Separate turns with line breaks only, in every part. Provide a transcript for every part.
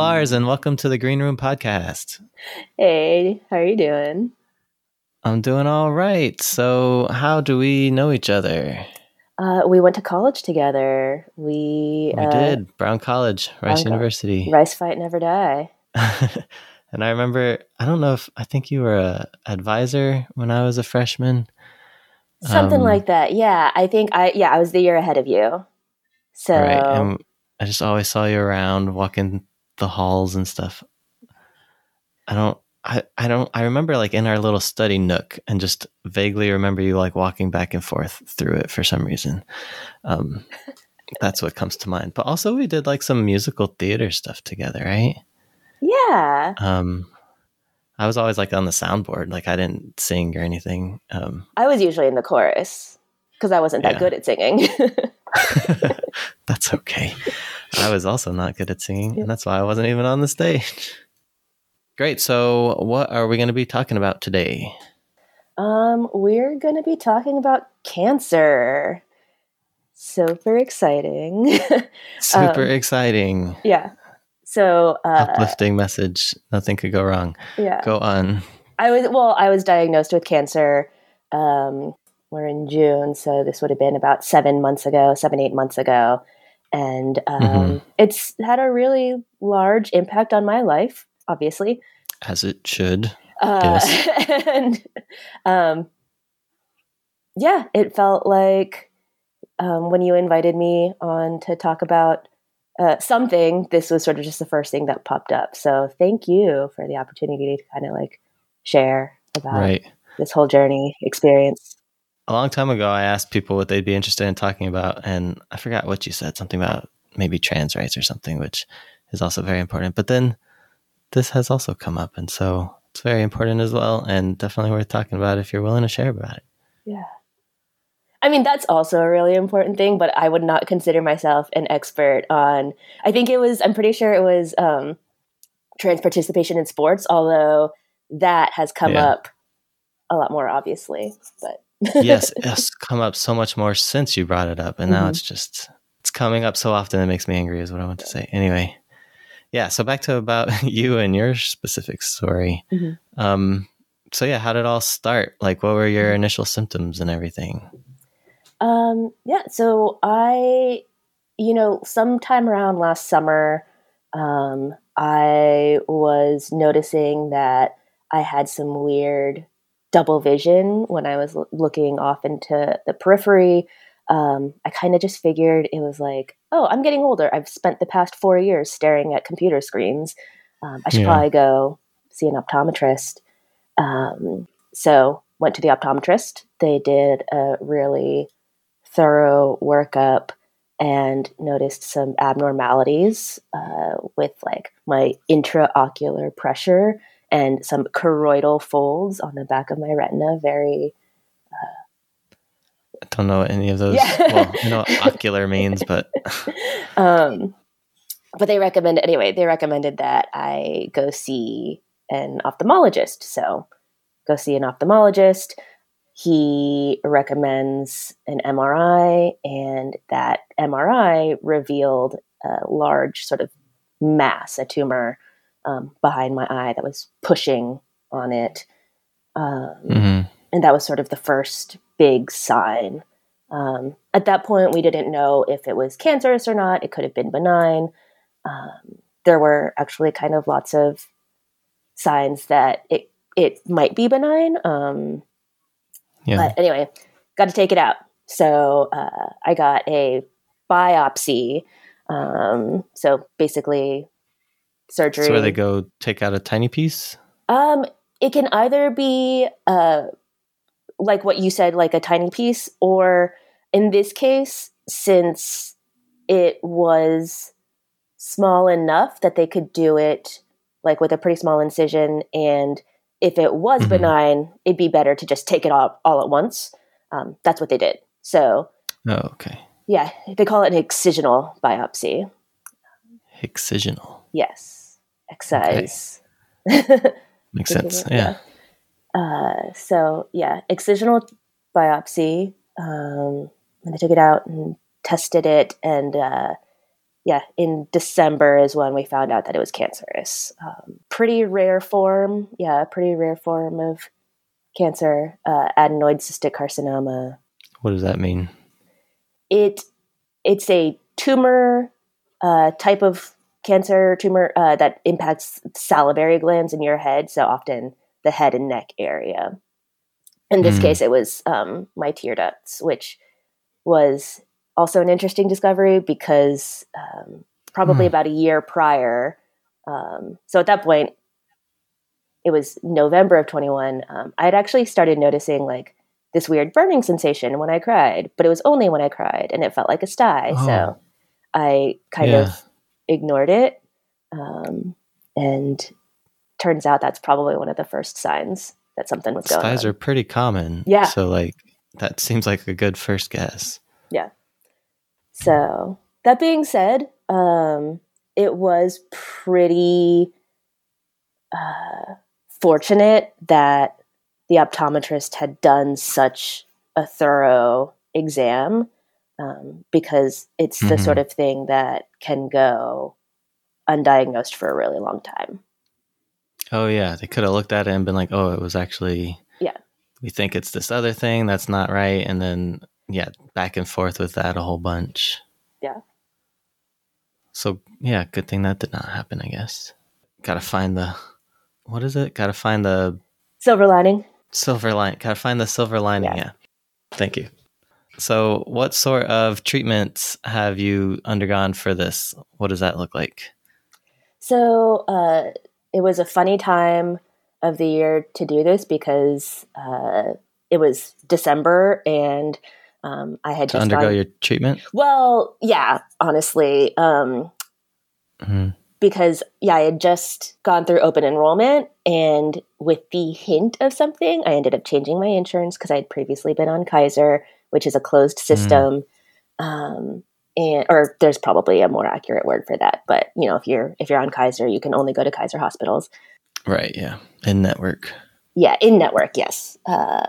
Lars, and welcome to the Green Room Podcast.
Hey, how are you doing?
I'm doing all right. So, how do we know each other?
Uh, we went to college together. We
We
uh,
did Brown College, Rice
Brown Co-
University.
Rice fight never die.
and I remember, I don't know if I think you were a advisor when I was a freshman.
Something
Um,
like that. Yeah, I think I yeah I was the year ahead of you. So
Right. I just always saw you around walking the halls and stuff. I don't I, I don't I remember like in our little study nook and just vaguely remember you like walking back and forth through it for some reason. Um that's what comes to mind. But also we did like some musical theater stuff together, right?
yeah,
Um I was always like on the soundboard, like I didn't sing or anything. Um
I was usually in the chorus because I wasn't that
Yeah.
good at singing.
that's okay. I was also not good at singing, and that's why I wasn't even on the stage. Great. So, what are we going to be talking about today?
um, we're gonna be talking about cancer. Super exciting.
Super
Um,
exciting,
yeah. So uh,
uplifting message. Nothing could go wrong.
yeah.
Go on.
I was well. I was diagnosed with cancer. Um, we're in June, so this would have been about seven months ago, seven eight months ago, and um,
Mhm.
it's had a really large impact on my life. Obviously,
As it should.
uh, and um, yeah, it felt like um, when you invited me on to talk about uh, something, this was sort of just the first thing that popped up. So thank you for the opportunity to kind of like share about
Right.
this whole journey experience.
A long time ago, I asked people what they'd be interested in talking about, and I forgot what you said. Something about maybe trans rights or something, which is also very important. But then this has also come up, and so it's very important as well, and definitely worth talking about if you're willing to share about it.
Yeah. I mean, that's also a really important thing, but I would not consider myself an expert on. I think it was, I'm pretty sure it was um, trans participation in sports, although that has come
Yeah.
up a lot more, obviously. But
yes, it's come up so much more since you brought it up, and now
Mhm.
it's just it's coming up so often it makes me angry. Is what I want to say. Anyway, yeah. So back to about you and your specific story.
Mhm.
Um, so yeah, how did it all start? Like, what were your initial symptoms and everything?
Um, yeah, so I, you know, sometime around last summer, um, I was noticing that I had some weird double vision when I was l- looking off into the periphery. Um, I kind of just figured it was like, oh, I'm getting older. I've spent the past four years staring at computer screens. Um, I should
Yeah.
probably go see an optometrist. Um, so went to the optometrist. They did a really thorough workup and noticed some abnormalities uh, with like my intraocular pressure and some choroidal folds on the back of my retina. Very
I don't know what any of those.
Yeah.
well, I know what ocular means, but
um, but they recommended anyway. They recommended that I go see an ophthalmologist. So go see an ophthalmologist. He recommends an MRI, and that MRI revealed a large sort of mass, a tumor um, behind my eye that was pushing on it. Um,
Mhm.
and that was sort of the first big sign. Um, at that point, we didn't know if it was cancerous or not. It could have been benign. Um, there were actually kind of lots of signs that it it might be benign. Um,
yeah,
But anyway, got to take it out. So uh, I got a biopsy. Um, so basically, surgery.
so where they go take out a tiny piece.
Um, it can either be uh, like what you said, like a tiny piece, or in this case, since it was small enough that they could do it like with a pretty small incision, and if it was
Mhm.
benign, it'd be better to just take it all all at once. Um, that's what they did. So
Oh, okay.
yeah, they call it an excisional biopsy.
Excisional
Yes, excise.
makes sense. Yeah.
Uh, so yeah, excisional biopsy. Um, and I took it out and tested it, and uh, yeah, in December is when we found out that it was cancerous. Um, pretty rare form, yeah, pretty rare form of cancer, uh, adenoid cystic carcinoma.
What does that mean?
It it's a tumor uh, type of cancer tumor uh, that impacts salivary glands in your head, so often the head and neck area. In this
Mm.
case, it was um, my tear ducts, which was also an interesting discovery because um, probably
Hmm.
about a year prior, um, so at that point, it was November of 21. Um, I had actually started noticing like this weird burning sensation when I cried, but it was only when I cried and it felt like a sty.
Oh.
So I kind
Yeah.
of ignored it. Um, and turns out that's probably one of the first signs that something was going
Styes
on.
are pretty common.
Yeah.
So like that seems like a good first guess. Yeah.
So that being said, um, it was pretty uh, fortunate that the optometrist had done such a thorough exam um, because it's the
Mhm.
sort of thing that can go undiagnosed for a really long time.
Oh yeah, they could have looked at it and been like, "Oh, it was actually
Yeah.
We think it's this other thing that's not right," and then yeah, back and forth with that a whole bunch.
Yeah.
So yeah, good thing that did not happen. I guess. Got to find the what is it? Got to find the
Silver lining.
silver line. Got to find the silver lining.
Yeah.
Yeah. Thank you. So, what sort of treatments have you undergone for this? What does that look like?
So uh, it was a funny time of the year to do this because uh, it was December and um, I had
To
just
undergo
gone-
your treatment?
well, yeah, honestly, um,
Mhm.
because yeah, I had just gone through open enrollment, and with the hint of something, I ended up changing my insurance because I had previously been on Kaiser, which is a closed system. Um, and or there's probably a more accurate word for that, but you know, if you're if you're on Kaiser, you can only go to Kaiser hospitals.
Right. Yeah. In network.
Yeah, in network, yes. Uh,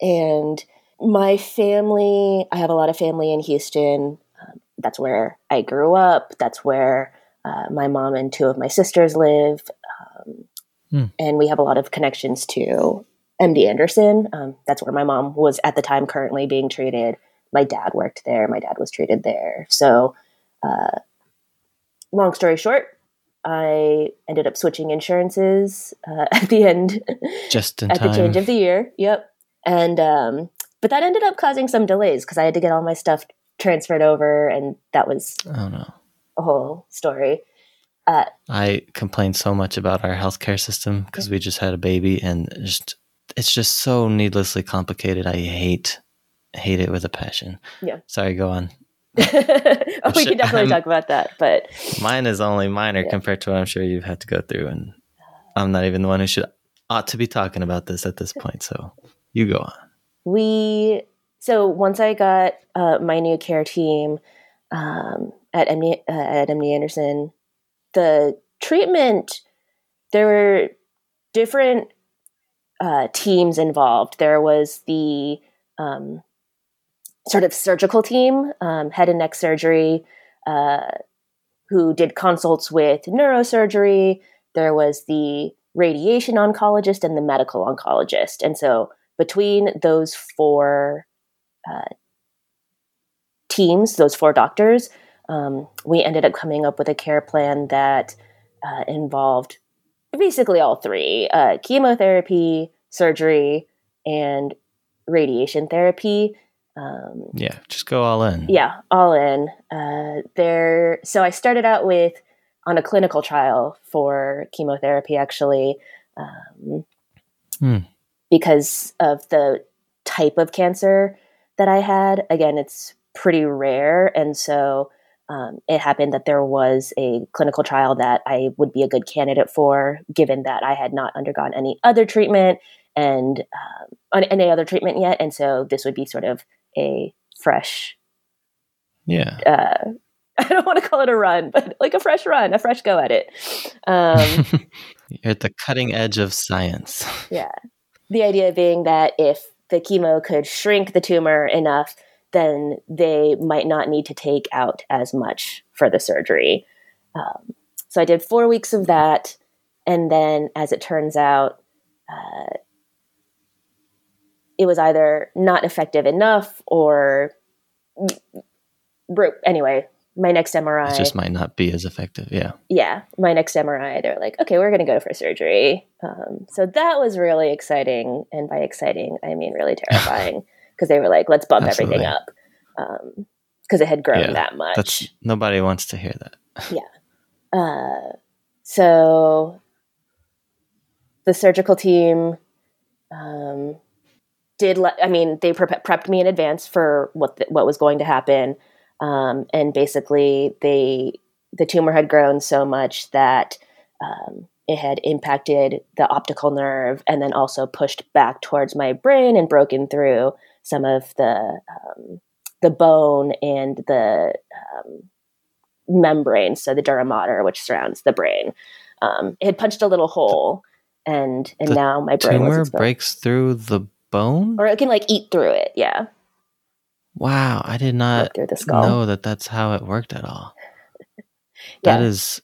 and my family, I have a lot of family in Houston. Um, that's where I grew up. That's where uh, my mom and two of my sisters live. Um,
Hmm.
And we have a lot of connections to MD Anderson. Um, that's where my mom was at the time currently being treated. My dad worked there. My dad was treated there. So, uh, long story short, I ended up switching insurances uh, at the end
Just in
at
time.
the change of the year. Yep. And um, but that ended up causing some delays because I had to get all my stuff transferred over, and that was
oh no.
a whole story.
I complain so much about our healthcare system because we just had a baby and just it's just so needlessly complicated. I hate hate it with a passion.
Yeah.
Sorry, go on.
oh, we
Shit,
can definitely
I'm-
talk about that, but
Mine is only minor
Yeah.
compared to what I'm sure you've had to go through and I'm not even the one who should ought to be talking about this at this point. So you go on.
we so once I got uh, my new care team um, at MD uh, at MD Anderson, the treatment there were different uh, teams involved. There was the um, sort of surgical team, um, head and neck surgery, uh, who did consults with neurosurgery. There was the radiation oncologist and the medical oncologist, and so between those four uh, teams, those four doctors, um, we ended up coming up with a care plan that uh, involved basically all three uh, chemotherapy, surgery, and radiation therapy. Um,
Yeah, just go all in.
yeah, all in. Uh, there. So I started out with on a clinical trial for chemotherapy, actually, um,
Hmm.
because of the type of cancer that I had. Again, it's pretty rare, and so um, it happened that there was a clinical trial that I would be a good candidate for, given that I had not undergone any other treatment and um, any other treatment yet, and so this would be sort of a fresh
Yeah.
uh, I don't want to call it a run, but like a fresh run, a fresh go at it. Um,
You're at the cutting edge of science.
yeah. The idea being that if the chemo could shrink the tumor enough, then they might not need to take out as much for the surgery. Um, so I did four weeks of that. And then, as it turns out, uh, it was either not effective enough or anyway my next mri
it just might not be as effective yeah
yeah my next mri they're like okay we're going to go for surgery um, so that was really exciting and by exciting i mean really terrifying because they were like let's bump Absolutely. everything up because um, it had grown yeah, that much.
that's, nobody wants to hear that.
Yeah. Uh, so the surgical team um, did let, I mean, they pre- prepped me in advance for what the, what was going to happen, um, and basically they the tumor had grown so much that um, it had impacted the optical nerve, and then also pushed back towards my brain and broken through some of the um, the bone and the um, membrane, so the dura mater, which surrounds the brain. Um, it had punched a little hole, and and the now my brain tumor
breaks through the bone?
Or it can like eat through it. Yeah.
Wow, I did not know that that's how it worked at all. yeah. That is,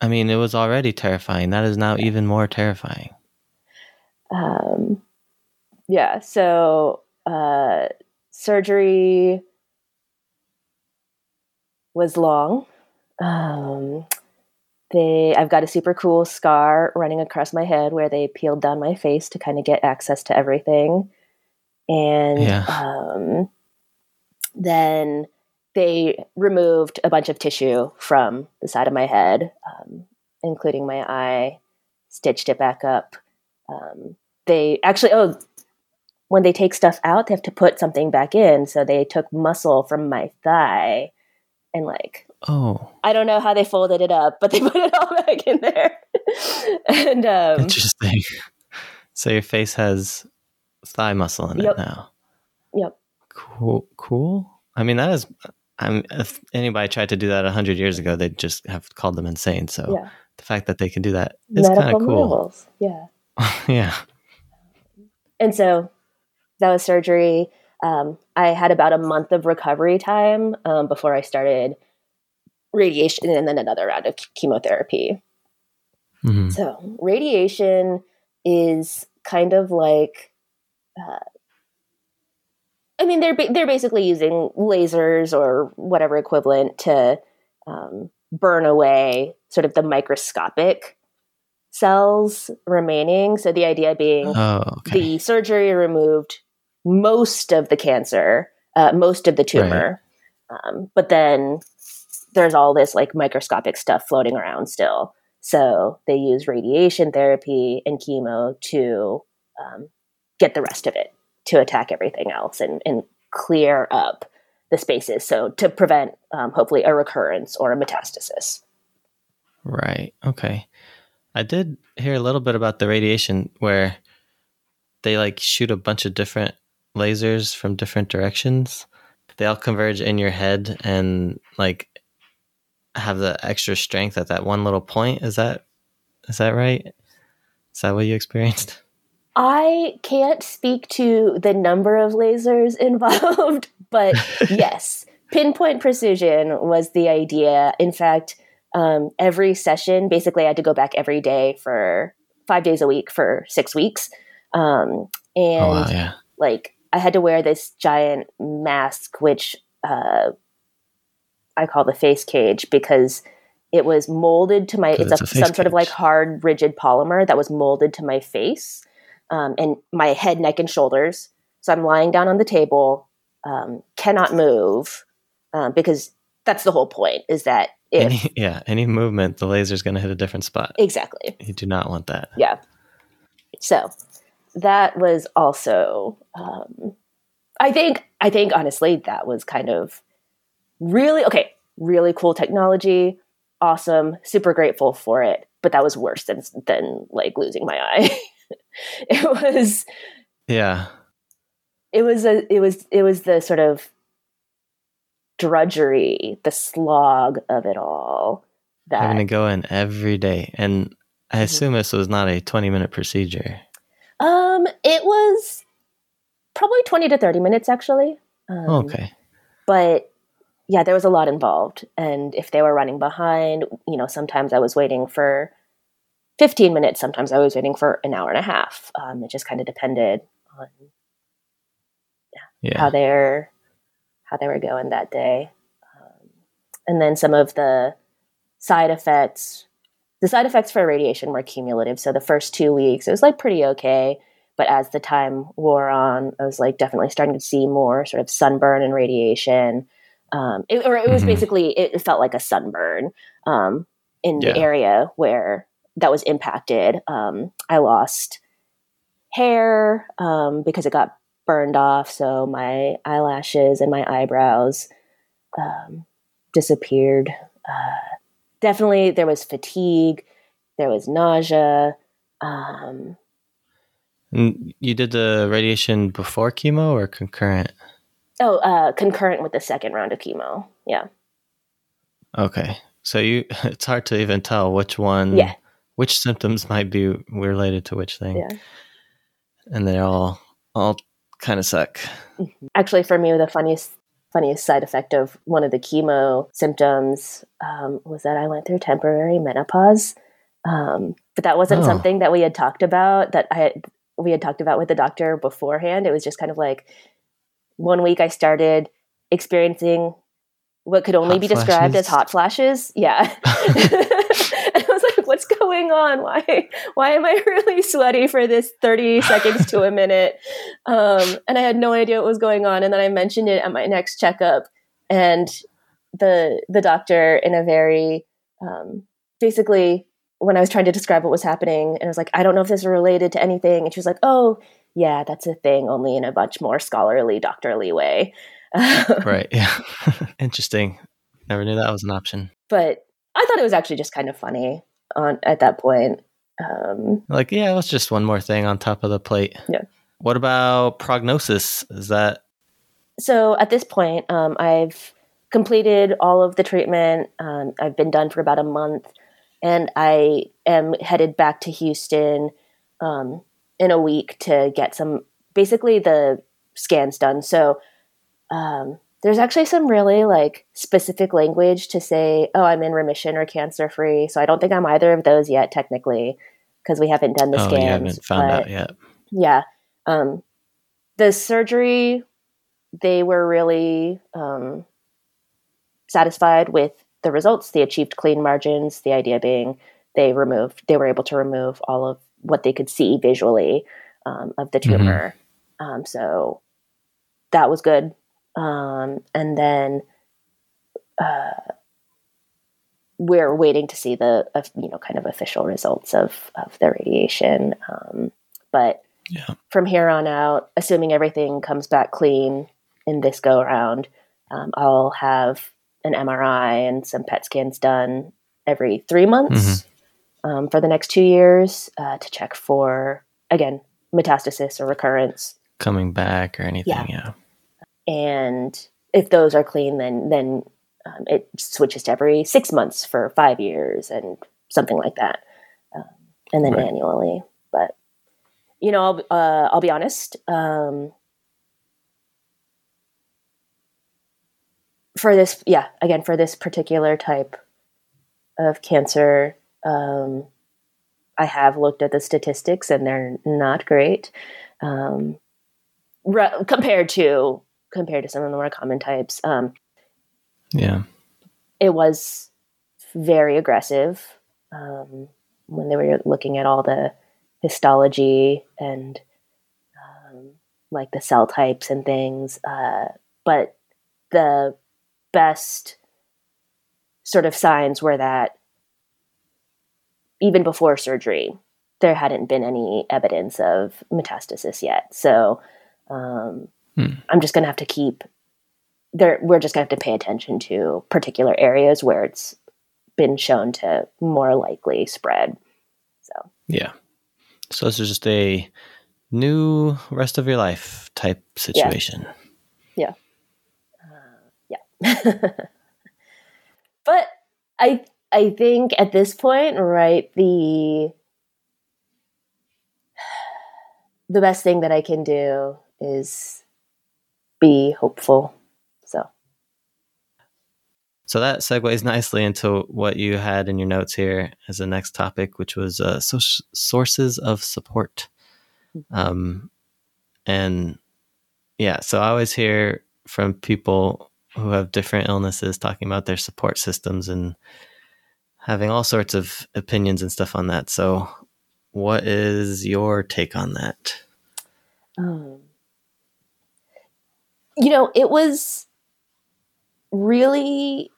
I mean, it was already terrifying. That is now even more terrifying.
Um, yeah. So, uh, surgery was long. Um, they I've got a super cool scar running across my head where they peeled down my face to kind of get access to everything. And yeah. um, then they removed a bunch of tissue from the side of my head, um, including my eye, stitched it back up. Um, they actually, oh, when they take stuff out, they have to put something back in. So they took muscle from my thigh and like
Oh.
I don't know how they folded it up, but they put it all back in there. and um,
interesting. So your face has thigh muscle in yep. it now.
Yep.
Cool. Cool. I mean, that is. I'm. If anybody tried to do that hundred years ago, they'd just have called them insane. So yeah. the fact that they can do that is kind of cool.
Yeah.
yeah.
And so that was surgery. Um, I had about a month of recovery time um, before I started radiation and then another round of chemotherapy. Mm-hmm. So, radiation is kind of like, uh, I mean, they're ba- they're basically using lasers or whatever equivalent to um, burn away sort of the microscopic cells remaining. So the idea being, oh, okay. the surgery removed most of the cancer, uh, most of the tumor, right. um, but then there's all this like microscopic stuff floating around still. So they use radiation therapy and chemo to um, get the rest of it to attack everything else and, and clear up the spaces. So to prevent um, hopefully a recurrence or a metastasis.
Right. Okay. I did hear a little bit about the radiation where they like shoot a bunch of different lasers from different directions. They all converge in your head and like have the extra strength at that one little point. Is that is that right? Is that what you experienced?
I can't speak to the number of lasers involved, but yes, pinpoint precision was the idea. In fact, um, every session, basically, I had to go back every day for five days a week for six weeks. Um, and oh, wow, yeah. like, I had to wear this giant mask, which uh, I call the face cage because it was molded to my it's, a, a some cage. sort of like hard rigid polymer that was molded to my face um, and my head neck and shoulders. So i'm lying down on the table um, cannot move um, because that's the whole point is that if,
any, yeah any movement the laser is going to hit a different spot.
Exactly.
You do not want that.
Yeah. So that was also um, i think i think honestly that was kind of really okay, really cool technology, awesome, super grateful for it. But that was worse than than like losing my eye. it was
yeah.
It was a it was it was the sort of drudgery, the slog of it all.
That having to go in every day, and I mm-hmm. assume this was not a twenty minute procedure.
Um, it was probably twenty to thirty minutes actually. Um,
okay,
but yeah, there was a lot involved. And if they were running behind, you know, sometimes I was waiting for 15 minutes, sometimes I was waiting for an hour and a half. Um, it just kind of depended on
Yeah. yeah.
how they're how they were going that day. Um, and then some of the side effects, the side effects for radiation were cumulative. So the first two weeks, it was like pretty okay. But as the time wore on, I was like definitely starting to see more sort of sunburn and radiation. Um, it, or it was
Mhm.
basically, it, felt like a sunburn um, in the area where that was impacted. Um, I lost hair um, because it got burned off. So my eyelashes and my eyebrows um, disappeared. Uh, definitely, there was fatigue. There was nausea. Um,
you did the radiation before chemo or concurrent?
oh, uh, concurrent with the second round of chemo. Yeah.
Okay. So you it's hard to even tell which one
Yeah.
which symptoms might be related to which thing.
Yeah.
And they all all kind of suck.
Actually, for me, the funniest funniest side effect of one of the chemo symptoms um, was that I went through temporary menopause. Um, but that wasn't
Oh.
something that we had talked about. That I had, we had talked about with the doctor beforehand. It was just kind of like one week I started experiencing what could only
Hot
be described as hot flashes. Yeah. and I was like, what's going on? Why why am I really sweaty for this 30 seconds to a minute? Um, and I had no idea what was going on. And then I mentioned it at my next checkup, and the the doctor, in a very um, basically, when I was trying to describe what was happening, and I was like, I don't know if this is related to anything, and she was like, Oh, yeah, that's a thing, only in a much more scholarly, doctorly way.
right. Yeah. Interesting. Never knew that was an option.
but I thought it was actually just kind of funny on at that point. Um,
Like, yeah, it was just one more thing on top of the plate.
Yeah.
What about prognosis? Is that
so at this point, um, I've completed all of the treatment. Um, I've been done for about a month, and I am headed back to Houston um, in a week to get some basically the scans done. So um, there's actually some really like specific language to say, "Oh, I'm in remission or cancer free." So I don't think I'm either of those yet, technically, because we haven't done the
oh,
scans.
you haven't found out yet?
yeah um the surgery they were really um satisfied with the results they achieved clean margins the idea being they removed they were able to remove all of what they could see visually um, of the tumor um, so that was good um, and then uh, we're waiting to see the uh, you know kind of official results of of the radiation um, but
Yeah.
from here on out, assuming everything comes back clean in this go around, um, I'll have an MRI and some PET scans done every three months um, for the next two years uh, to check for, again, metastasis or recurrence.
Coming back or anything? Yeah.
And if those are clean, then then um, it switches to every six months for five years and something like that, um, and then
Right.
annually. But you know, I'll, uh, I'll be honest. Um, for this, yeah, again, for this particular type of cancer, um, I have looked at the statistics and they're not great um, re- compared to compared to some of the more common types. Um,
Yeah.
it was very aggressive um, when they were looking at all the histology and um, like the cell types and things. Uh, but the best sort of signs were that even before surgery, there hadn't been any evidence of metastasis yet. So um,
Hmm.
I'm just going to have to keep there. We're just going to have to pay attention to particular areas where it's been shown to more likely spread. So
Yeah. So this is just a new rest of your life type situation. Yeah. Uh yeah.
But I I think at this point, right, the the best thing that I can do is be hopeful. So
So that segues nicely into what you had in your notes here as the next topic, which was uh, so- sources of support.
Mm-hmm.
Um, and yeah, so I always hear from people who have different illnesses talking about their support systems and having all sorts of opinions and stuff on that. So, what is your take on that?
Um, you know, it was really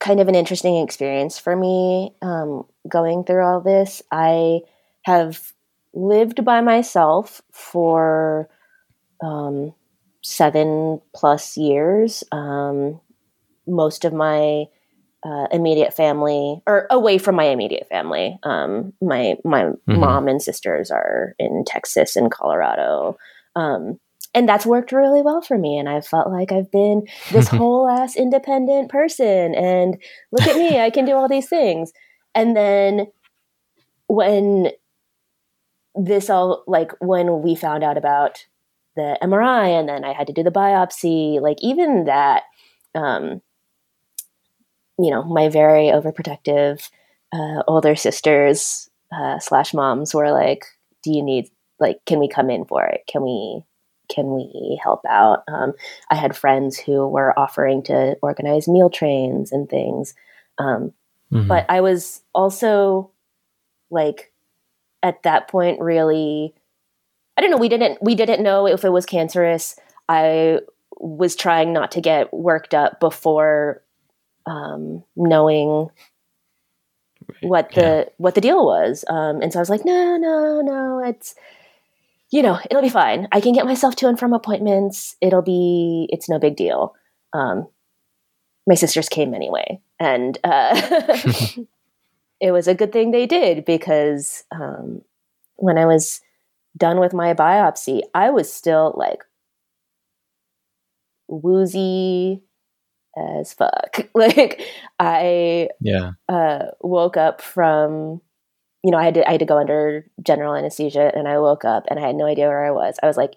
kind of an interesting experience for me um, going through all this. I have lived by myself for um, seven plus years. Um, most of my uh, immediate family, or away from my immediate family, um, my my mm-hmm. mom and sisters are in Texas and Colorado. Um, and that's worked really well for me and i felt like i've been this whole ass independent person and look at me i can do all these things. And then when this all like when we found out about the mri and then i had to do the biopsy like even that um you know my very overprotective uh, older sisters uh, slash moms were like do you need like can we come in for it? Can we can we help out? Um, I had friends who were offering to organize meal trains and things. Um, mm-hmm. But I was also like, at that point, really, I don't know. We didn't we didn't know if it was cancerous. I was trying not to get worked up before um, knowing what the yeah. what the deal was. Um, and so I was like, no, no, no, it's you know, it'll be fine. I can get myself to and from appointments. It'll be, it's no big deal. Um, my sisters came anyway. And uh, it was a good thing they did because um, when I was done with my biopsy, I was still like woozy as fuck. like I
yeah
uh, woke up from you know, I had to I had to go under general anesthesia, and I woke up and I had no idea where I was. I was like,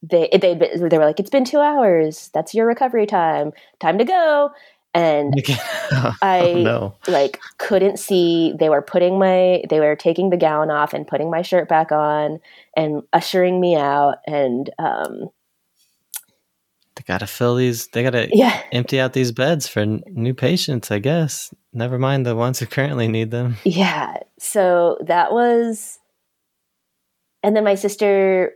they they they were like, it's been two hours. That's your recovery time. Time to go. And I oh, no. like couldn't see. They were putting my they were taking the gown off and putting my shirt back on and ushering me out. And um,
they gotta fill these. They gotta
yeah.
empty out these beds for n- new patients. I guess. Never mind the ones who currently need them.
Yeah. So that was, and then my sister,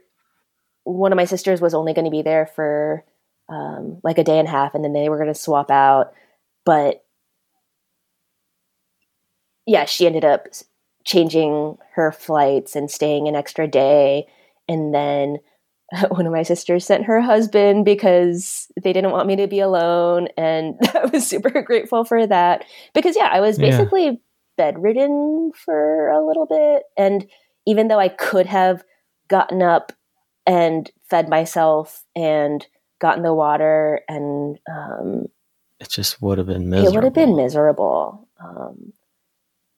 one of my sisters was only going to be there for um, like a day and a half, and then they were going to swap out. But yeah, she ended up changing her flights and staying an extra day, and then one of my sisters sent her husband because they didn't want me to be alone and i was super grateful for that because yeah i was basically yeah. bedridden for a little bit and even though i could have gotten up and fed myself and gotten the water and um,
it just would have been miserable
it would have been miserable um,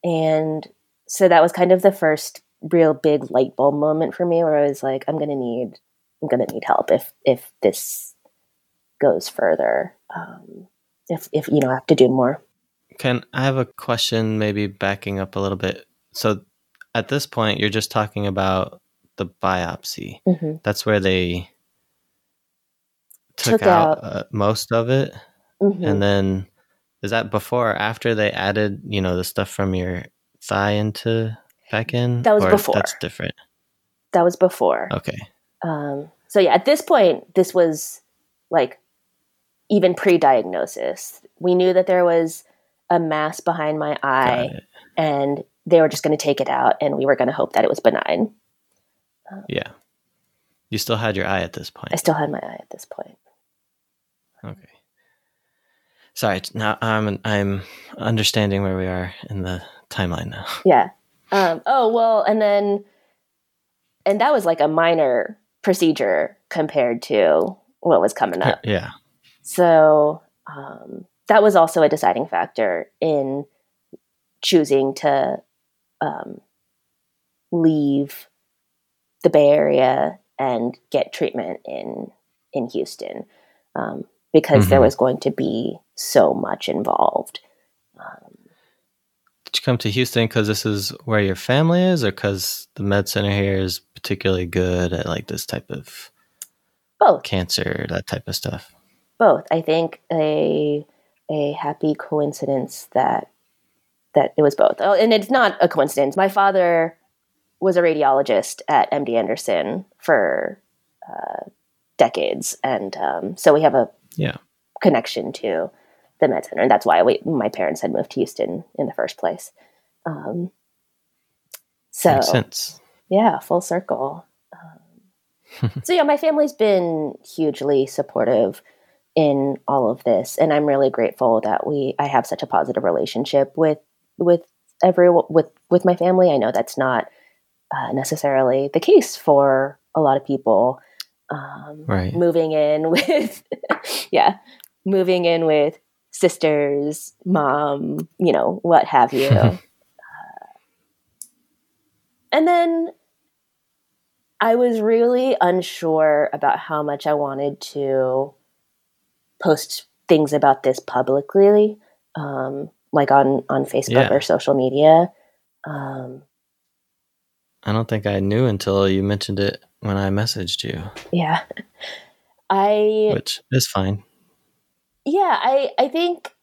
and so that was kind of the first real big light bulb moment for me where i was like i'm going to need I'm going to need help if if this goes further. Um, if if you know I have to do more.
Can I have a question? Maybe backing up a little bit. So at this point, you're just talking about the biopsy. Mm-hmm. That's where they took, took out, out. Uh, most of it, mm-hmm. and then is that before or after they added you know the stuff from your thigh into back in?
That was or before.
That's different.
That was before.
Okay.
Um, so yeah, at this point, this was like even pre-diagnosis. We knew that there was a mass behind my eye, and they were just going to take it out, and we were going to hope that it was benign.
Um, yeah, you still had your eye at this point.
I still had my eye at this point.
Okay. Sorry. Now I'm I'm understanding where we are in the timeline now.
Yeah. Um, oh well, and then, and that was like a minor procedure compared to what was coming up.
Yeah.
So um, that was also a deciding factor in choosing to um, leave the Bay Area and get treatment in in Houston. Um, because there
Mhm.
was going to be so much involved. Um,
Did you come to Houston because this is where your family is, or because the med center here is particularly good at like this type of
both,
cancer, that type of stuff?
both. I think a a happy coincidence that that it was both. Oh, and it's not a coincidence. My father was a radiologist at MD Anderson for uh, decades, and um, so we have a
Yeah.
connection to the med center, and that's why we, my parents had moved to Houston in the first place. Um, so
Makes sense.
Yeah, full circle. Um, so yeah, my family's been hugely supportive in all of this, and I'm really grateful that we I have such a positive relationship with with every with with my family. I know that's not uh, necessarily the case for a lot of people. Um,
Right.
Moving in with yeah, moving in with sisters, mom, you know, what have you. Uh, and then I was really unsure about how much I wanted to post things about this publicly, um, like on on Facebook
Yeah.
or social media. Um,
I don't think I knew until you mentioned it when I messaged you,
yeah, I
which is fine.
yeah, I I think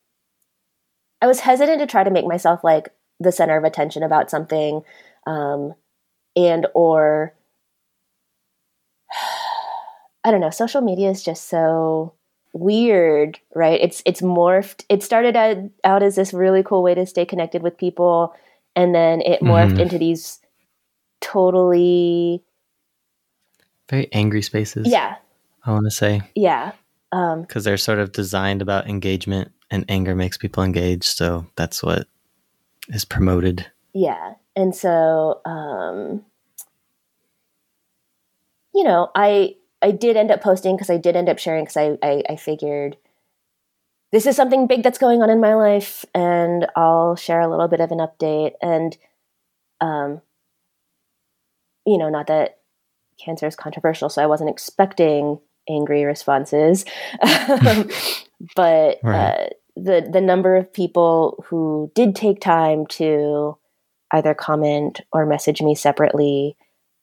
I was hesitant to try to make myself like the center of attention about something, um, and or I don't know. Social media is just so weird, right? It's it's morphed. It started out, out as this really cool way to stay connected with people, and then it morphed
Mhm.
into these totally
Very angry spaces.
yeah
I want to say
yeah um,
because they're sort of designed about engagement, and anger makes people engage. So that's what is promoted.
yeah and so um you know i i did end up posting because i did end up sharing because I, I i figured this is something big that's going on in my life and i'll share a little bit of an update and um you know not that cancer is controversial so i wasn't expecting angry responses Um, but
Right.
uh, the the number of people who did take time to either comment or message me separately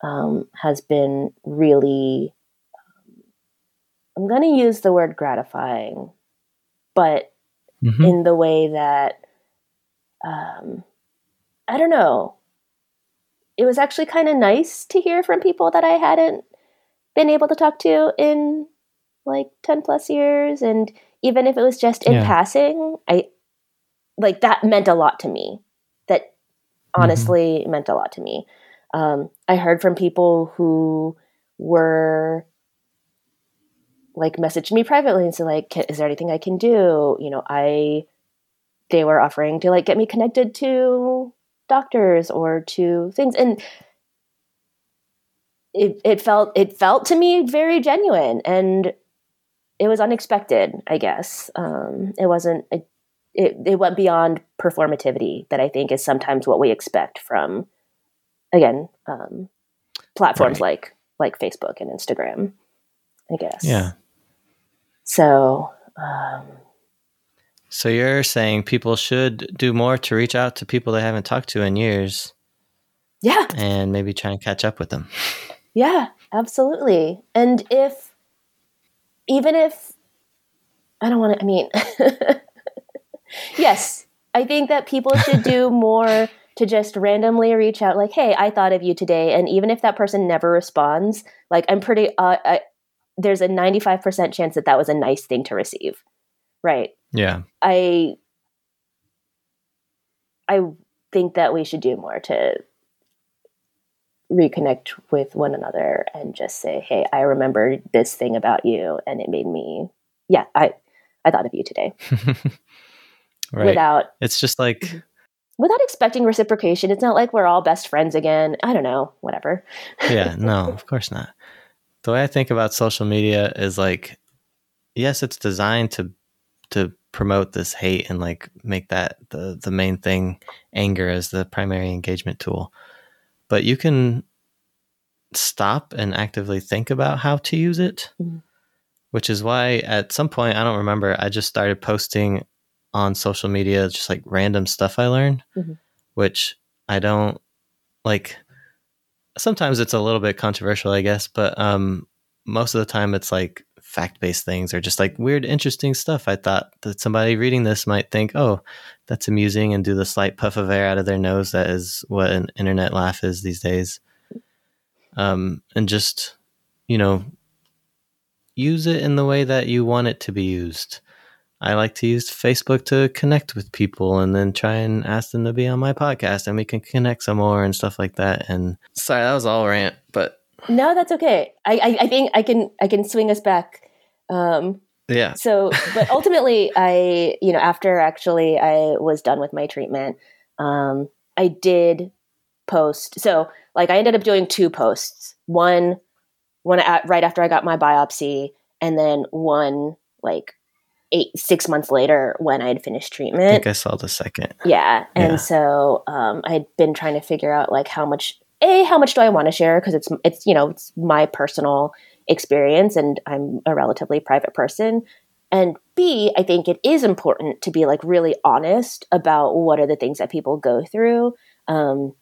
um, has been really i'm going to use the word gratifying but
Mhm.
in the way that um, i don't know it was actually kind of nice to hear from people that i hadn't been able to talk to in like 10 plus years and even if it was just in
Yeah.
passing i like that meant a lot to me that honestly meant a lot to me um, i heard from people who were like messaged me privately and said like is there anything i can do you know i they were offering to like get me connected to doctors or to things and it, it felt it felt to me very genuine and it was unexpected i guess um, it wasn't it, it, it went beyond performativity that i think is sometimes what we expect from again um, platforms
Right.
like like facebook and instagram i guess
Yeah.
So um,
So you're saying people should do more to reach out to people they haven't talked to in years
yeah
and maybe try and catch up with them.
Yeah, absolutely. And if, even if, I don't want to, I mean, yes, I think that people should do more to just randomly reach out, like, hey, I thought of you today. And even if that person never responds, like, I'm pretty, uh, I, there's a 95% chance that that was a nice thing to receive. Right.
Yeah.
I, I think that we should do more to reconnect with one another and just say, "Hey, I remember this thing about you, and it made me, yeah, I, I thought of you today."
right.
Without
it's just like mm-hmm.
without expecting reciprocation. It's not like we're all best friends again. I don't know, whatever.
yeah, no, of course not. The way I think about social media is like, yes, it's designed to to promote this hate and like make that the the main thing, anger as the primary engagement tool. But you can stop and actively think about how to use it.
Mhm.
which is why at some point I don't remember I just started posting on social media just like random stuff I learned,
Mhm.
which I don't like. Sometimes it's a little bit controversial, I guess, but um, most of the time it's like fact based things or just like weird, interesting stuff. I thought that somebody reading this might think, oh, that's amusing and do the slight puff of air out of their nose. That is what an internet laugh is these days. Um, and just, you know, use it in the way that you want it to be used. I like to use Facebook to connect with people and then try and ask them to be on my podcast and we can connect some more and stuff like that. And sorry, that was all rant, but
No, that's okay. I, I, I think I can I can swing us back. Um,
yeah.
so, but ultimately, I you know after actually I was done with my treatment, um, I did post. So like I ended up doing two posts. One one at, right after I got my biopsy, and then one like eight six months later when I had finished treatment.
I think I saw the second.
Yeah. And
Yeah.
so um, I'd been trying to figure out like how much a how much do I want to share because it's it's you know it's my personal experience and I'm a relatively private person. And B, I think it is important to be like really honest about what are the things that people go through. Um,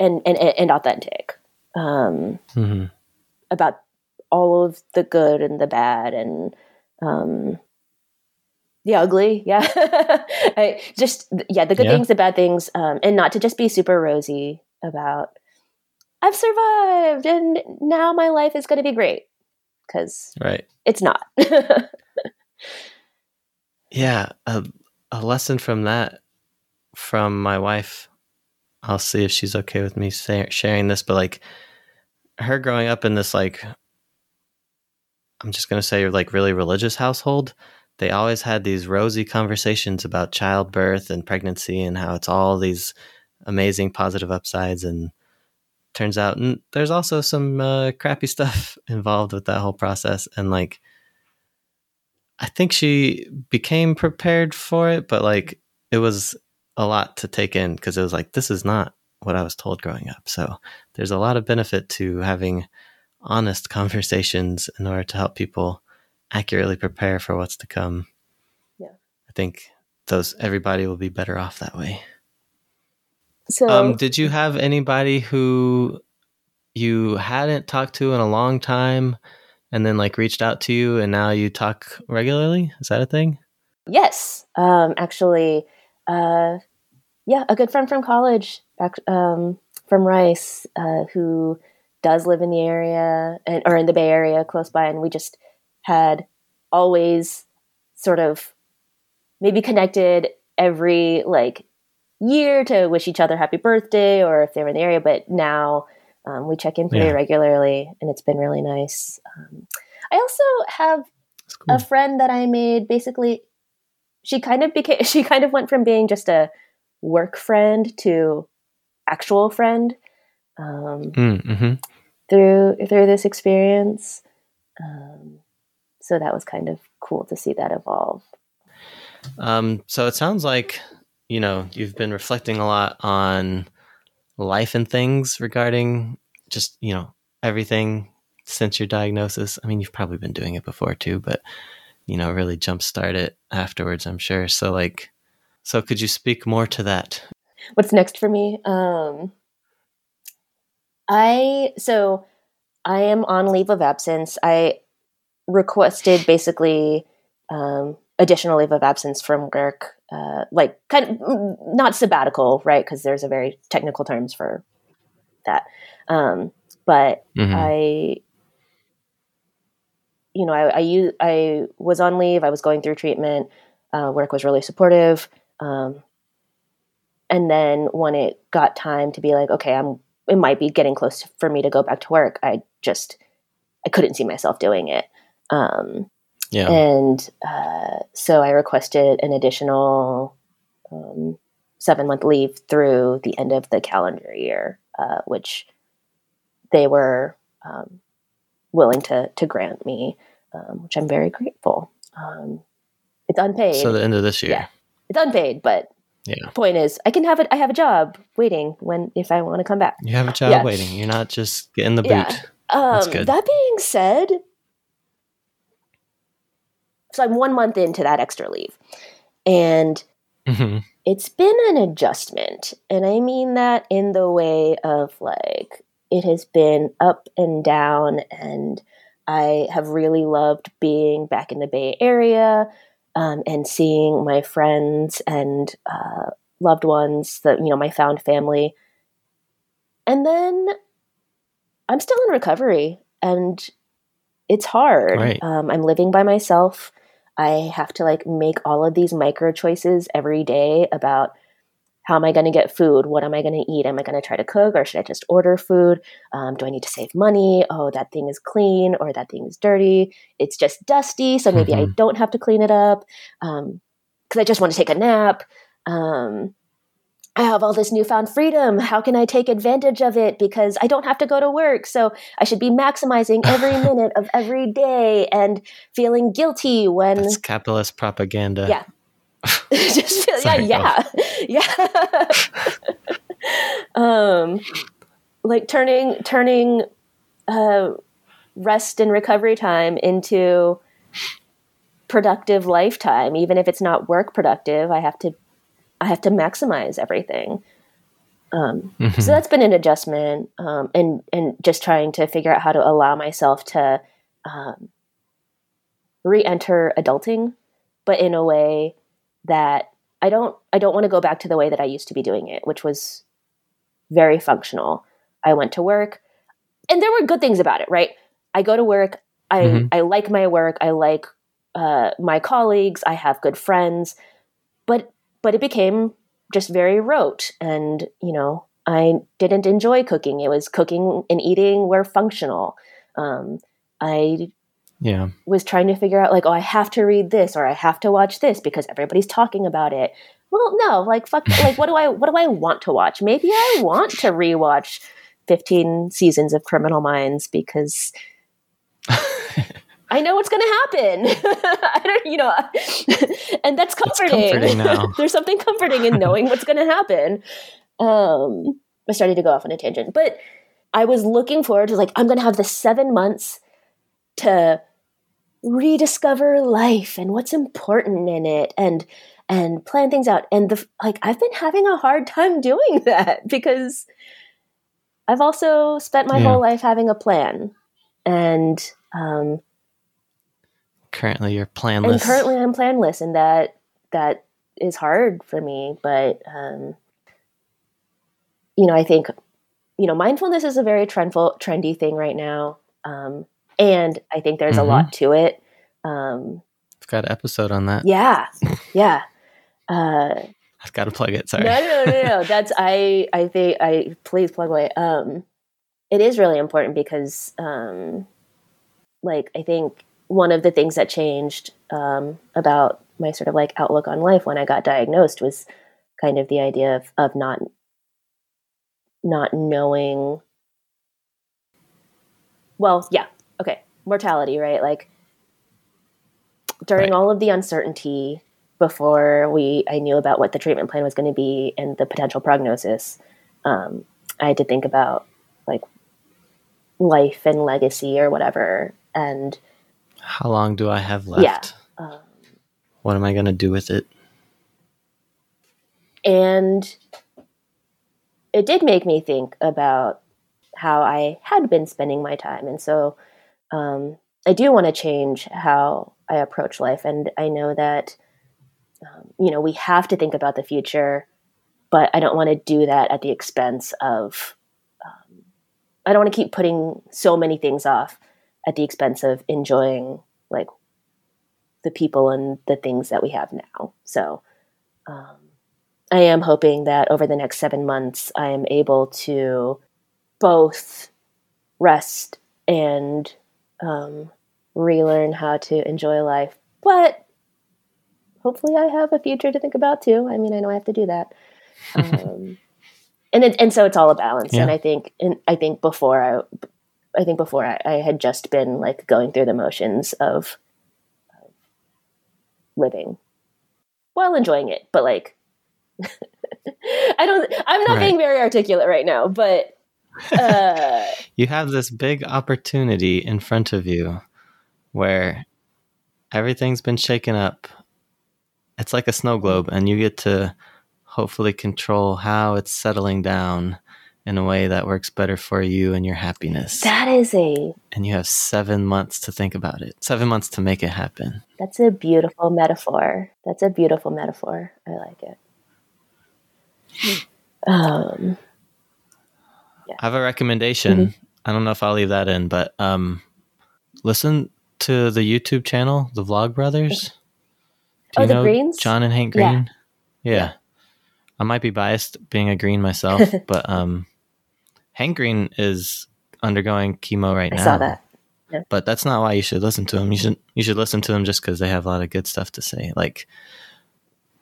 and, and and authentic um,
hmm
about all of the good and the bad and um the ugly yeah I, just yeah the good
Yeah.
things the bad things um and not to just be super rosy about i've survived and now my life is going to be great because
Right.
it's not
Yeah. A, a lesson from that from my wife. I'll see if she's okay with me say, sharing this, but like her growing up in this, like, I'm just going to say, like, really religious household, they always had these rosy conversations about childbirth and pregnancy and how it's all these amazing positive upsides. And turns out n- there's also some uh, crappy stuff involved with that whole process. And like, I think she became prepared for it, but like it was a lot to take in because it was like, this is not what I was told growing up. So there's a lot of benefit to having honest conversations in order to help people accurately prepare for what's to come.
Yeah.
I think those everybody will be better off that way.
so
Um, did you have anybody who you hadn't talked to in a long time and then like reached out to you and now you talk regularly? Is that a thing?
Yes, um, actually, uh, yeah, a good friend from college, um, from Rice, uh, who does live in the area and or in the Bay Area close by, and we just had always sort of maybe connected every like year to wish each other happy birthday or if they were in the area, but now um, we check in pretty
Yeah.
regularly, and it's been really nice. Um, I also have
cool.
a friend that I made basically she kind of became she kind of went from being just a work friend to actual friend um,
Mm, hmm
through through this experience. Um, so that was kind of cool to see that evolve.
Um, so it sounds like you know you've been reflecting a lot on life and things regarding just you know everything since your diagnosis. I mean, you've probably been doing it before too, but you know, really jumpstart it afterwards. I'm sure. So like, so could you speak more to that?
What's next for me? Um, I so I am on leave of absence. I requested basically um, additional leave of absence from work, uh, like kind of mm, not sabbatical, right? Because there's a very technical terms for that. Um, but
Mhm.
I, you know, I use I was on leave. I was going through treatment. Uh, work was really supportive. Um, and then when it got time to be like, okay, I'm, it might be getting close for me to go back to work. I just, I couldn't see myself doing it. Um,
yeah.
and uh, so I requested an additional um, seven month leave through the end of the calendar year, uh, which they were um, willing to to grant me, um, which I'm very grateful. Um, it's unpaid.
so the end of this year.
Yeah. it's unpaid, but
Yeah.
point is, I can have it. I have a job waiting when if I want to come back.
You have a job
Yeah.
waiting. You're not just getting the boot.
Yeah. Um,
good.
that being said, so I'm one month into that extra leave, and
Mhm.
it's been an adjustment. And I mean that in the way of like, it has been up and down, and I have really loved being back in the Bay Area um, and seeing my friends and uh, loved ones, that, you know, my found family. And then I'm still in recovery and it's hard.
Right.
Um, I'm living by myself. I have to like make all of these micro choices every day about how am I going to get food? What am I going to eat? Am I going to try to cook or should I just order food? Um, do I need to save money? Oh, that thing is clean or that thing is dirty. It's just dusty, so maybe I
Mhm.
don't have to clean it up because I just want to take a nap. Um, I have all this newfound freedom. How can I take advantage of it? Because I don't have to go to work. So I should be maximizing every minute of every day and feeling guilty when
That's capitalist propaganda.
Yeah. just feel, yeah, yeah, yeah. um, like turning turning uh, rest and recovery time into productive lifetime, even if it's not work productive. I have to I have to maximize everything. Um,
Mhm.
so that's been an adjustment, um, and and just trying to figure out how to allow myself to um, re-enter adulting, but in a way that I don't I don't want to go back to the way that I used to be doing it, which was very functional. I went to work, and there were good things about it, right? I go to work. I
Mhm.
I like my work. I like uh, my colleagues. I have good friends, but but it became just very rote, and you know I didn't enjoy cooking. It was cooking and eating were functional. Um, I
Yeah.
was trying to figure out like, oh, I have to read this or I have to watch this because everybody's talking about it. Well, no, like fuck like what do I what do I want to watch? Maybe I want to rewatch 15 seasons of Criminal Minds because I know what's going to happen. I don't, you know, and that's comforting.
comforting.
There's something comforting in knowing what's going to happen. Um, I started to go off on a tangent, but I was looking forward to like I'm going to have the seven months to rediscover life and what's important in it, and and plan things out. And the like, I've been having a hard time doing that because I've also spent my
Yeah.
whole life having a plan, and um,
Currently, you're planless
and
planless.
currently I'm planless, and that that is hard for me. But um, you know, I think you know mindfulness is a very trendful, trendy thing right now, um, and I think there's
Mhm.
a lot to it. Um,
I've got an episode on that.
yeah, yeah. Uh,
I've got to plug it. Sorry.
no, no, no, no, no. That's I. I think I please plug away. Um, it is really important because, um, like, I think one of the things that changed um, about my sort of like outlook on life when I got diagnosed was kind of the idea of of not not knowing. Well, yeah, okay, mortality, right? Like during
Right.
all of the uncertainty before we I knew about what the treatment plan was going to be and the potential prognosis, um, I had to think about like life and legacy or whatever. And
How long do I have left?
Yeah. um,
What am I going to do with it?
and it did make me think about how I had been spending my time, and so um, I do want to change how I approach life. And I know that um, you know we have to think about the future, but I don't want to do that at the expense of. Um, I don't want to keep putting so many things off at the expense of enjoying like the people and the things that we have now. So. Um, I am hoping that over the next seven months, I am able to both rest and um, relearn how to enjoy life. But hopefully, I have a future to think about too. I mean, I know I have to do that. Um, and it, and so it's all a balance. And I think, and I think before I, I think before I, I had just been like going through the motions of, of living while enjoying it, but like I don't. I'm not
Right.
being very articulate right now, but uh,
you have this big opportunity in front of you where everything's been shaken up. It's like a snow globe, and you get to hopefully control how it's settling down in a way that works better for you and your happiness.
that is a
and you have seven months to think about it, seven months to make it happen.
that's a beautiful metaphor. That's a beautiful metaphor. I like it. Um,
I have a recommendation. I don't know if I'll leave that in, but um, listen to the YouTube channel, the Vlog Brothers. Do
Oh,
you
the
know
Greens?
John and Hank Green? Yeah. I might be biased being a green myself, but um, Hank Green is undergoing chemo right
I
now.
I saw that.
But that's not why you should listen to them. You should you should listen to them just because they have a lot of good stuff to say. Like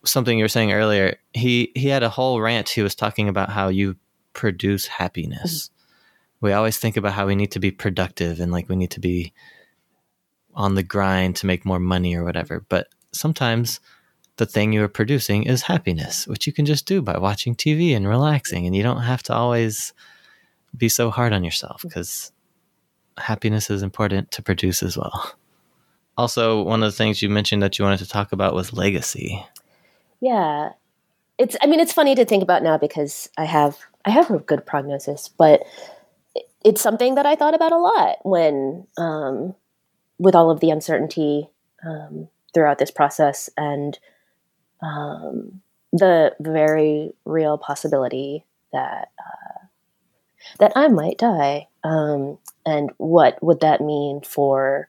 something you were saying earlier, he he had a whole rant. He was talking about how you produce happiness. Mm-hmm. We always think about how we need to be productive and like we need to be on the grind to make more money or whatever. But sometimes the thing you are producing is happiness, which you can just do by watching TV and relaxing. And you don't have to always be so hard on yourself mm-hmm. because happiness is important to produce as well. Also, one of the things you mentioned that you wanted to talk about was legacy.
Yeah. It's I mean it's funny to think about now because I have I have a good prognosis, but it's something that I thought about a lot when um with all of the uncertainty um throughout this process and um the very real possibility that uh, that I might die um and what would that mean for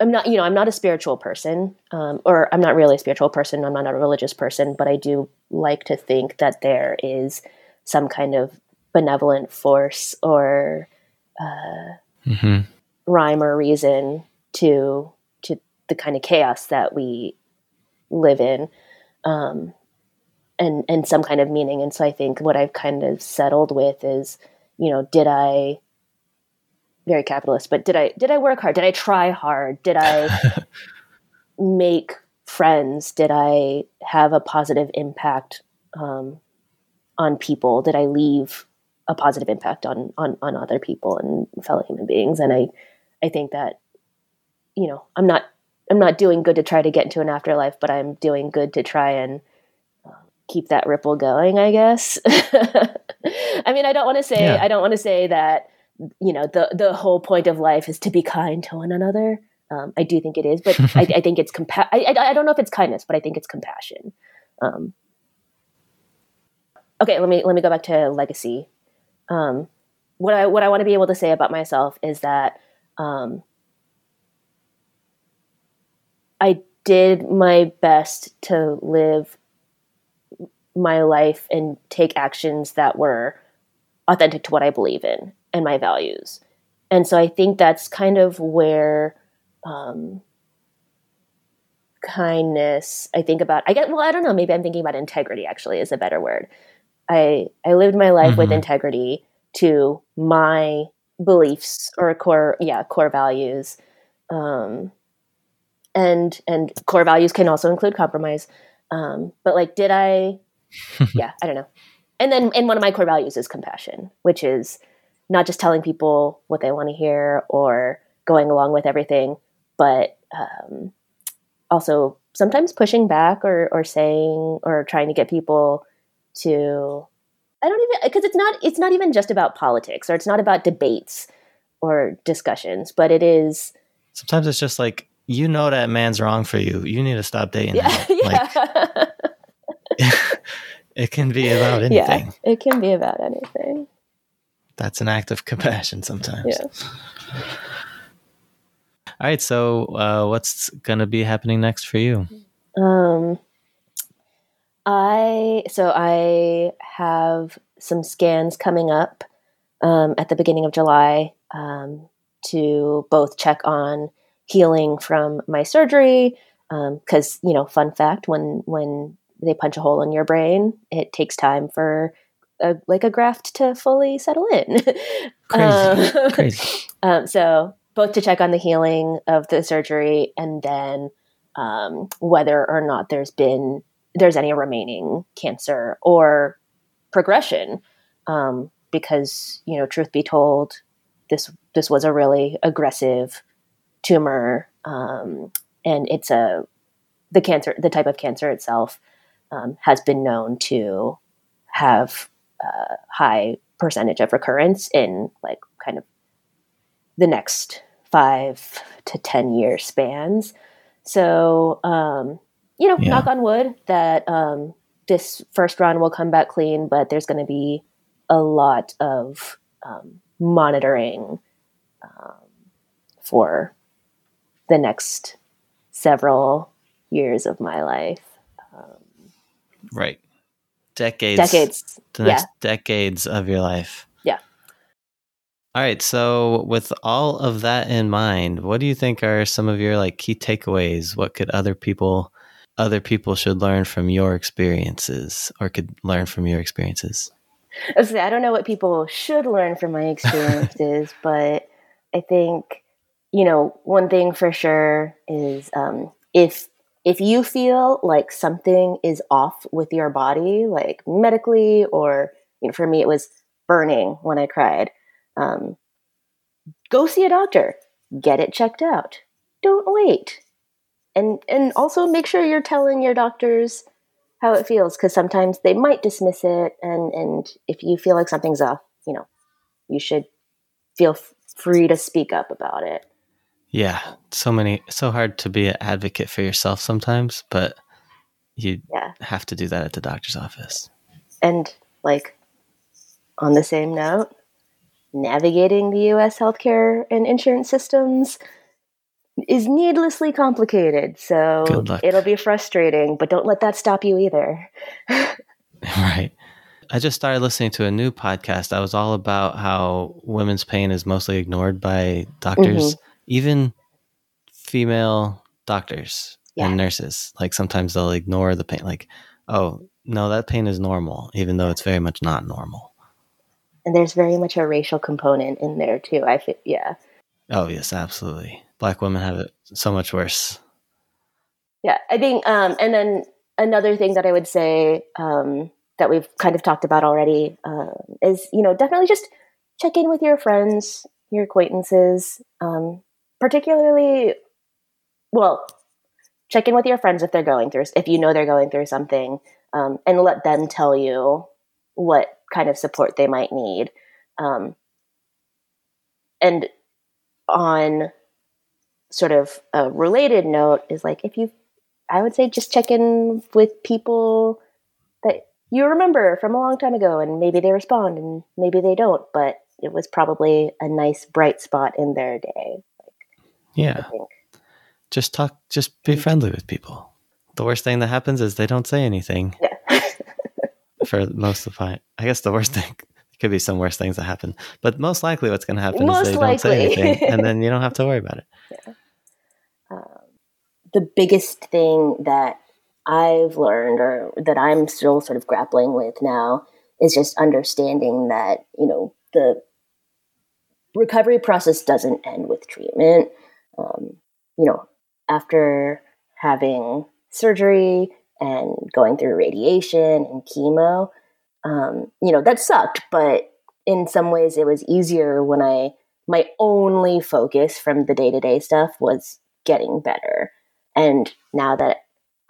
I'm not, you know, I'm not a spiritual person, um, or I'm not really a spiritual person. I'm not a religious person, but I do like to think that there is some kind of benevolent force or
Mm-hmm.
rhyme or reason to to the kind of chaos that we live in, um, and and some kind of meaning. And so I think what I've kind of settled with is, you know, did I very capitalist, but did I did I work hard? Did I try hard? Did I make friends? Did I have a positive impact um, on people? Did I leave a positive impact on, on on other people and fellow human beings? And I I think that you know I'm not I'm not doing good to try to get into an afterlife, but I'm doing good to try and uh, keep that ripple going. I guess. I mean, I don't want to say
Yeah.
I don't want to say that you know the the whole point of life is to be kind to one another. Um, I do think it is, but I, I think it's compa- I, I I don't know if it's kindness, but I think it's compassion. Um, okay, let me let me go back to legacy. Um, what I what I want to be able to say about myself is that um, I did my best to live my life and take actions that were authentic to what I believe in and my values. And so I think that's kind of where um, kindness, I think about, I get, well, I don't know, maybe I'm thinking about integrity actually is a better word. I, I lived my life with
Mhm.
integrity to my beliefs or core, yeah, core values. Um, and, and core values can also include compromise. Um, but like, did I, yeah, I don't know. And then, and one of my core values is compassion, which is not just telling people what they want to hear or going along with everything, but um, also sometimes pushing back or, or saying or trying to get people to I don't even because it's not it's not even just about politics or it's not about debates or discussions, but it is
Sometimes it's just like you know that man's wrong for you. You need to stop dating.
yeah
him. Like
yeah
it can be about anything.
yeah
anything.
it can be about anything.
That's an act of compassion sometimes.
Yeah.
All right. So, uh, what's going to be happening next for you?
Um, I so I have some scans coming up um, at the beginning of July um, to both check on healing from my surgery. Because you know, fun fact: when when they punch a hole in your brain, it takes time for a, like a graft to fully settle in.
Crazy.
Um,
Crazy.
um, so both to check on the healing of the surgery and then um, whether or not there's been there's any remaining cancer or progression. Um, because you know, truth be told, this this was a really aggressive tumor, um, and it's a the cancer the type of cancer itself um, has been known to have a high percentage of recurrence in like kind of the next five to ten year spans. So um, you know, yeah. knock on wood that um, this first run will come back clean, but there's going to be a lot of um, monitoring um, for the next several years of my life. Um,
right. Decades.
Decades.
The next yeah. decades of your life.
Yeah.
All right. So, with all of that in mind, what do you think are some of your like key takeaways? What could other people other people should learn from your experiences or could learn from your experiences?
I don't know what people should learn from my experiences, but I think you know one thing for sure is um, if if you feel like something is off with your body, like medically, or you know, for me it was burning when I cried, um, go see a doctor, get it checked out. Don't wait, and and also make sure you're telling your doctors how it feels because sometimes they might dismiss it and and if you feel like something's off you know you should feel f- free to speak up about it
yeah so many so hard to be an advocate for yourself sometimes but you yeah. have to do that at the doctor's office
and like on the same note navigating the us healthcare and insurance systems is needlessly complicated. So it'll be frustrating, but don't let that stop you either.
right. I just started listening to a new podcast. I was all about how women's pain is mostly ignored by doctors, mm-hmm. Even female doctors yeah. and nurses. Like sometimes they'll ignore the pain, like, oh, no, that pain is normal, even though it's very much not normal.
And there's very much a racial component in there too. I feel, yeah.
Oh, yes, absolutely black women have it so much worse.
Yeah, I think, um, and then another thing that I would say um, that we've kind of talked about already uh, is, you know, definitely just check in with your friends, your acquaintances, um, particularly, well, check in with your friends if they're going through, if you know they're going through something, um, and let them tell you what kind of support they might need. Um, and on sort of a related note is like if you I would say just check in with people that you remember from a long time ago and maybe they respond and maybe they don't, but it was probably a nice bright spot in their day.
Yeah. Just talk just be friendly with people. The worst thing that happens is they don't say anything. Yeah. for most of the time. I guess the worst thing could be some worse things that happen. But most likely what's gonna happen most is they likely. don't say anything and then you don't have to worry about it. Yeah
um, the biggest thing that I've learned or that I'm still sort of grappling with now is just understanding that, you know, the recovery process doesn't end with treatment. Um, you know, after having surgery and going through radiation and chemo, um, you know, that sucked, but in some ways it was easier when I, my only focus from the day to day stuff was getting better. And now that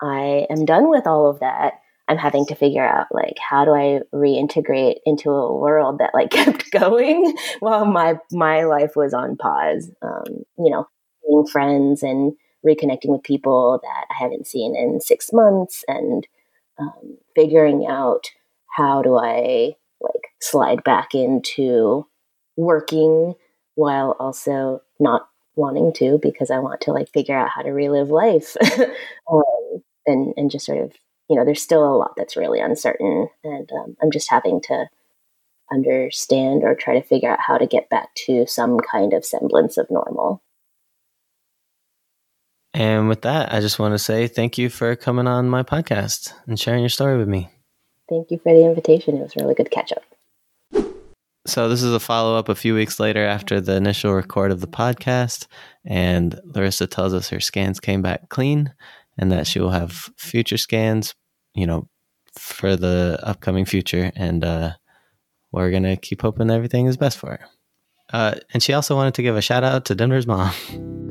I am done with all of that, I'm having to figure out like how do I reintegrate into a world that like kept going while my my life was on pause. Um, you know, seeing friends and reconnecting with people that I haven't seen in six months, and um, figuring out how do I like slide back into working while also not wanting to because I want to like figure out how to relive life um, and and just sort of you know there's still a lot that's really uncertain and um, I'm just having to understand or try to figure out how to get back to some kind of semblance of normal.
And with that, I just want to say thank you for coming on my podcast and sharing your story with me.
Thank you for the invitation. It was a really good catch up.
So this is a follow up a few weeks later after the initial record of the podcast, and Larissa tells us her scans came back clean, and that she will have future scans you know, for the upcoming future. And uh, we're going to keep hoping everything is best for her. Uh, and she also wanted to give a shout out to Denver's mom.